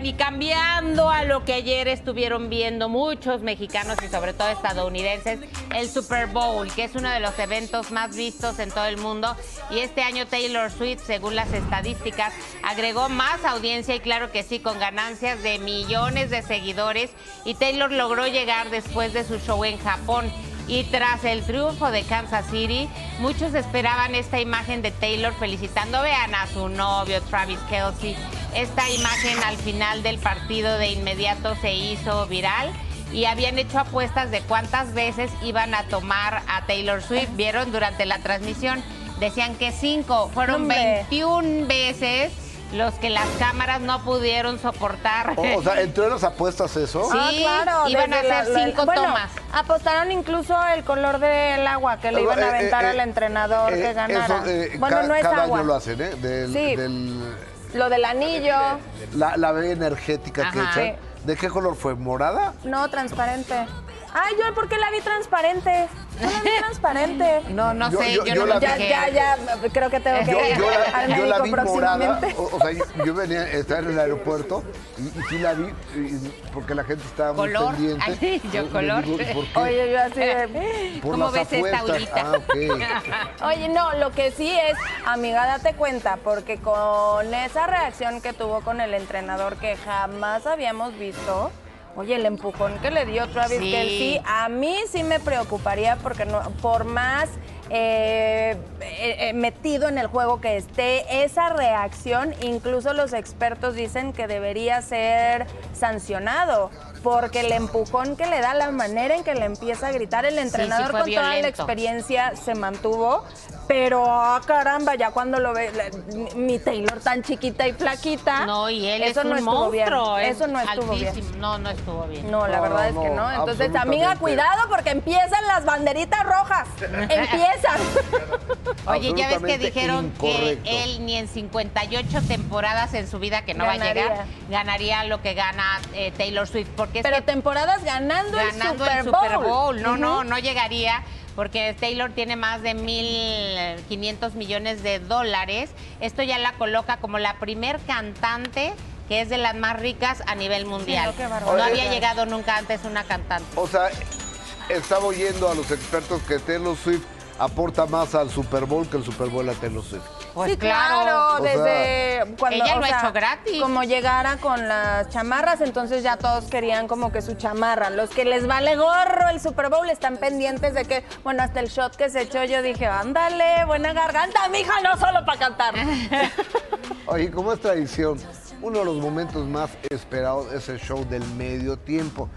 Y cambiando a lo que ayer estuvieron viendo muchos mexicanos y sobre todo estadounidenses, el Super Bowl, que es uno de los eventos más vistos en todo el mundo. Y este año Taylor Swift, según las estadísticas, agregó más audiencia y claro que sí, con ganancias de millones de seguidores. Y Taylor logró llegar después de su show en Japón. Y tras el triunfo de Kansas City, muchos esperaban esta imagen de Taylor felicitando, vean a su novio Travis Kelsey. Esta imagen al final del partido de inmediato se hizo viral y habían hecho apuestas de cuántas veces iban a tomar a Taylor Swift. ¿Vieron durante la transmisión? Decían que cinco, fueron 21 veces los que las cámaras no pudieron soportar. O, sea, ¿entre las apuestas eso? Sí, Ah, claro. iban a hacer la- cinco bueno, tomas. Apostaron incluso el color del agua que le iban a Eh, aventar eh, al entrenador eh, que ganara. eso, eh, bueno, ca- no es cada agua. año lo hacen, ¿eh? Del, Sí. del- Lo del anillo, la, la energética que echan. ¿De qué color fue? ¿Morada? no transparente. Ay, yo ¿por qué la vi transparente? Transparente. No, no Yo- sé, yo- yo, yo no la me vi- Ya, ya, ya, creo que tengo que Yo, ir yo la, al yo la médico vi morada, próximamente. o, o sea, yo- venía, estaba en el aeropuerto y, y sí la vi y- porque la gente estaba muy ¿Color? pendiente. Ay, yo Le color. digo, ¿y por qué? Oye, yo así de... Por ¿Cómo las ves esta ahorita? Ah. Oye, no, lo que sí es, amiga, date cuenta, porque con esa reacción que tuvo con el entrenador que jamás habíamos visto, oye, el empujón que le dio Travis Sí. Kelsey, a mí sí me preocuparía porque no, por más eh, eh, eh, metido en el juego que esté, esa reacción, incluso los expertos dicen que debería ser sancionado. Porque el empujón que le da, la manera en que le empieza a gritar el entrenador con toda la experiencia se mantuvo, pero ah, caramba, ya cuando lo ve la- mi Taylor tan chiquita y flaquita, No, y él eso es un no estuvo monstruo. bien. es Eso no estuvo bien. No, no estuvo bien. No, la No, verdad no, es que no. Entonces, amiga, absolutamente. cuidado porque empiezan las banderitas rojas. empiezan. Oye, ya ves que dijeron incorrecto. que él ni en 58 temporadas en su vida que no va a llegar, ganaría lo que gana eh, Taylor Swift. Porque es Pero que temporadas ganando, ganando el Super Bowl. Super Bowl. No, no, no llegaría porque Taylor tiene más de 1.500 millones de dólares. Esto ya la coloca como la primer cantante que es de las más ricas a nivel mundial. no, qué barbaridad. no había llegado nunca antes una cantante. O sea, estaba oyendo a los expertos que Taylor Swift aporta más al Super Bowl que el Super Bowl a Taylor Swift. Pues sí, claro, O desde cuando ella o lo ha hecho gratis. Como llegara con las chamarras, entonces ya todos querían como que su chamarra. Los que les vale gorro el Super Bowl están pendientes de que, bueno, hasta el shot que se echó, yo dije, ándale, buena garganta, mija, no solo para cantar. Oye, como es tradición, uno de los momentos más esperados es el show del medio tiempo.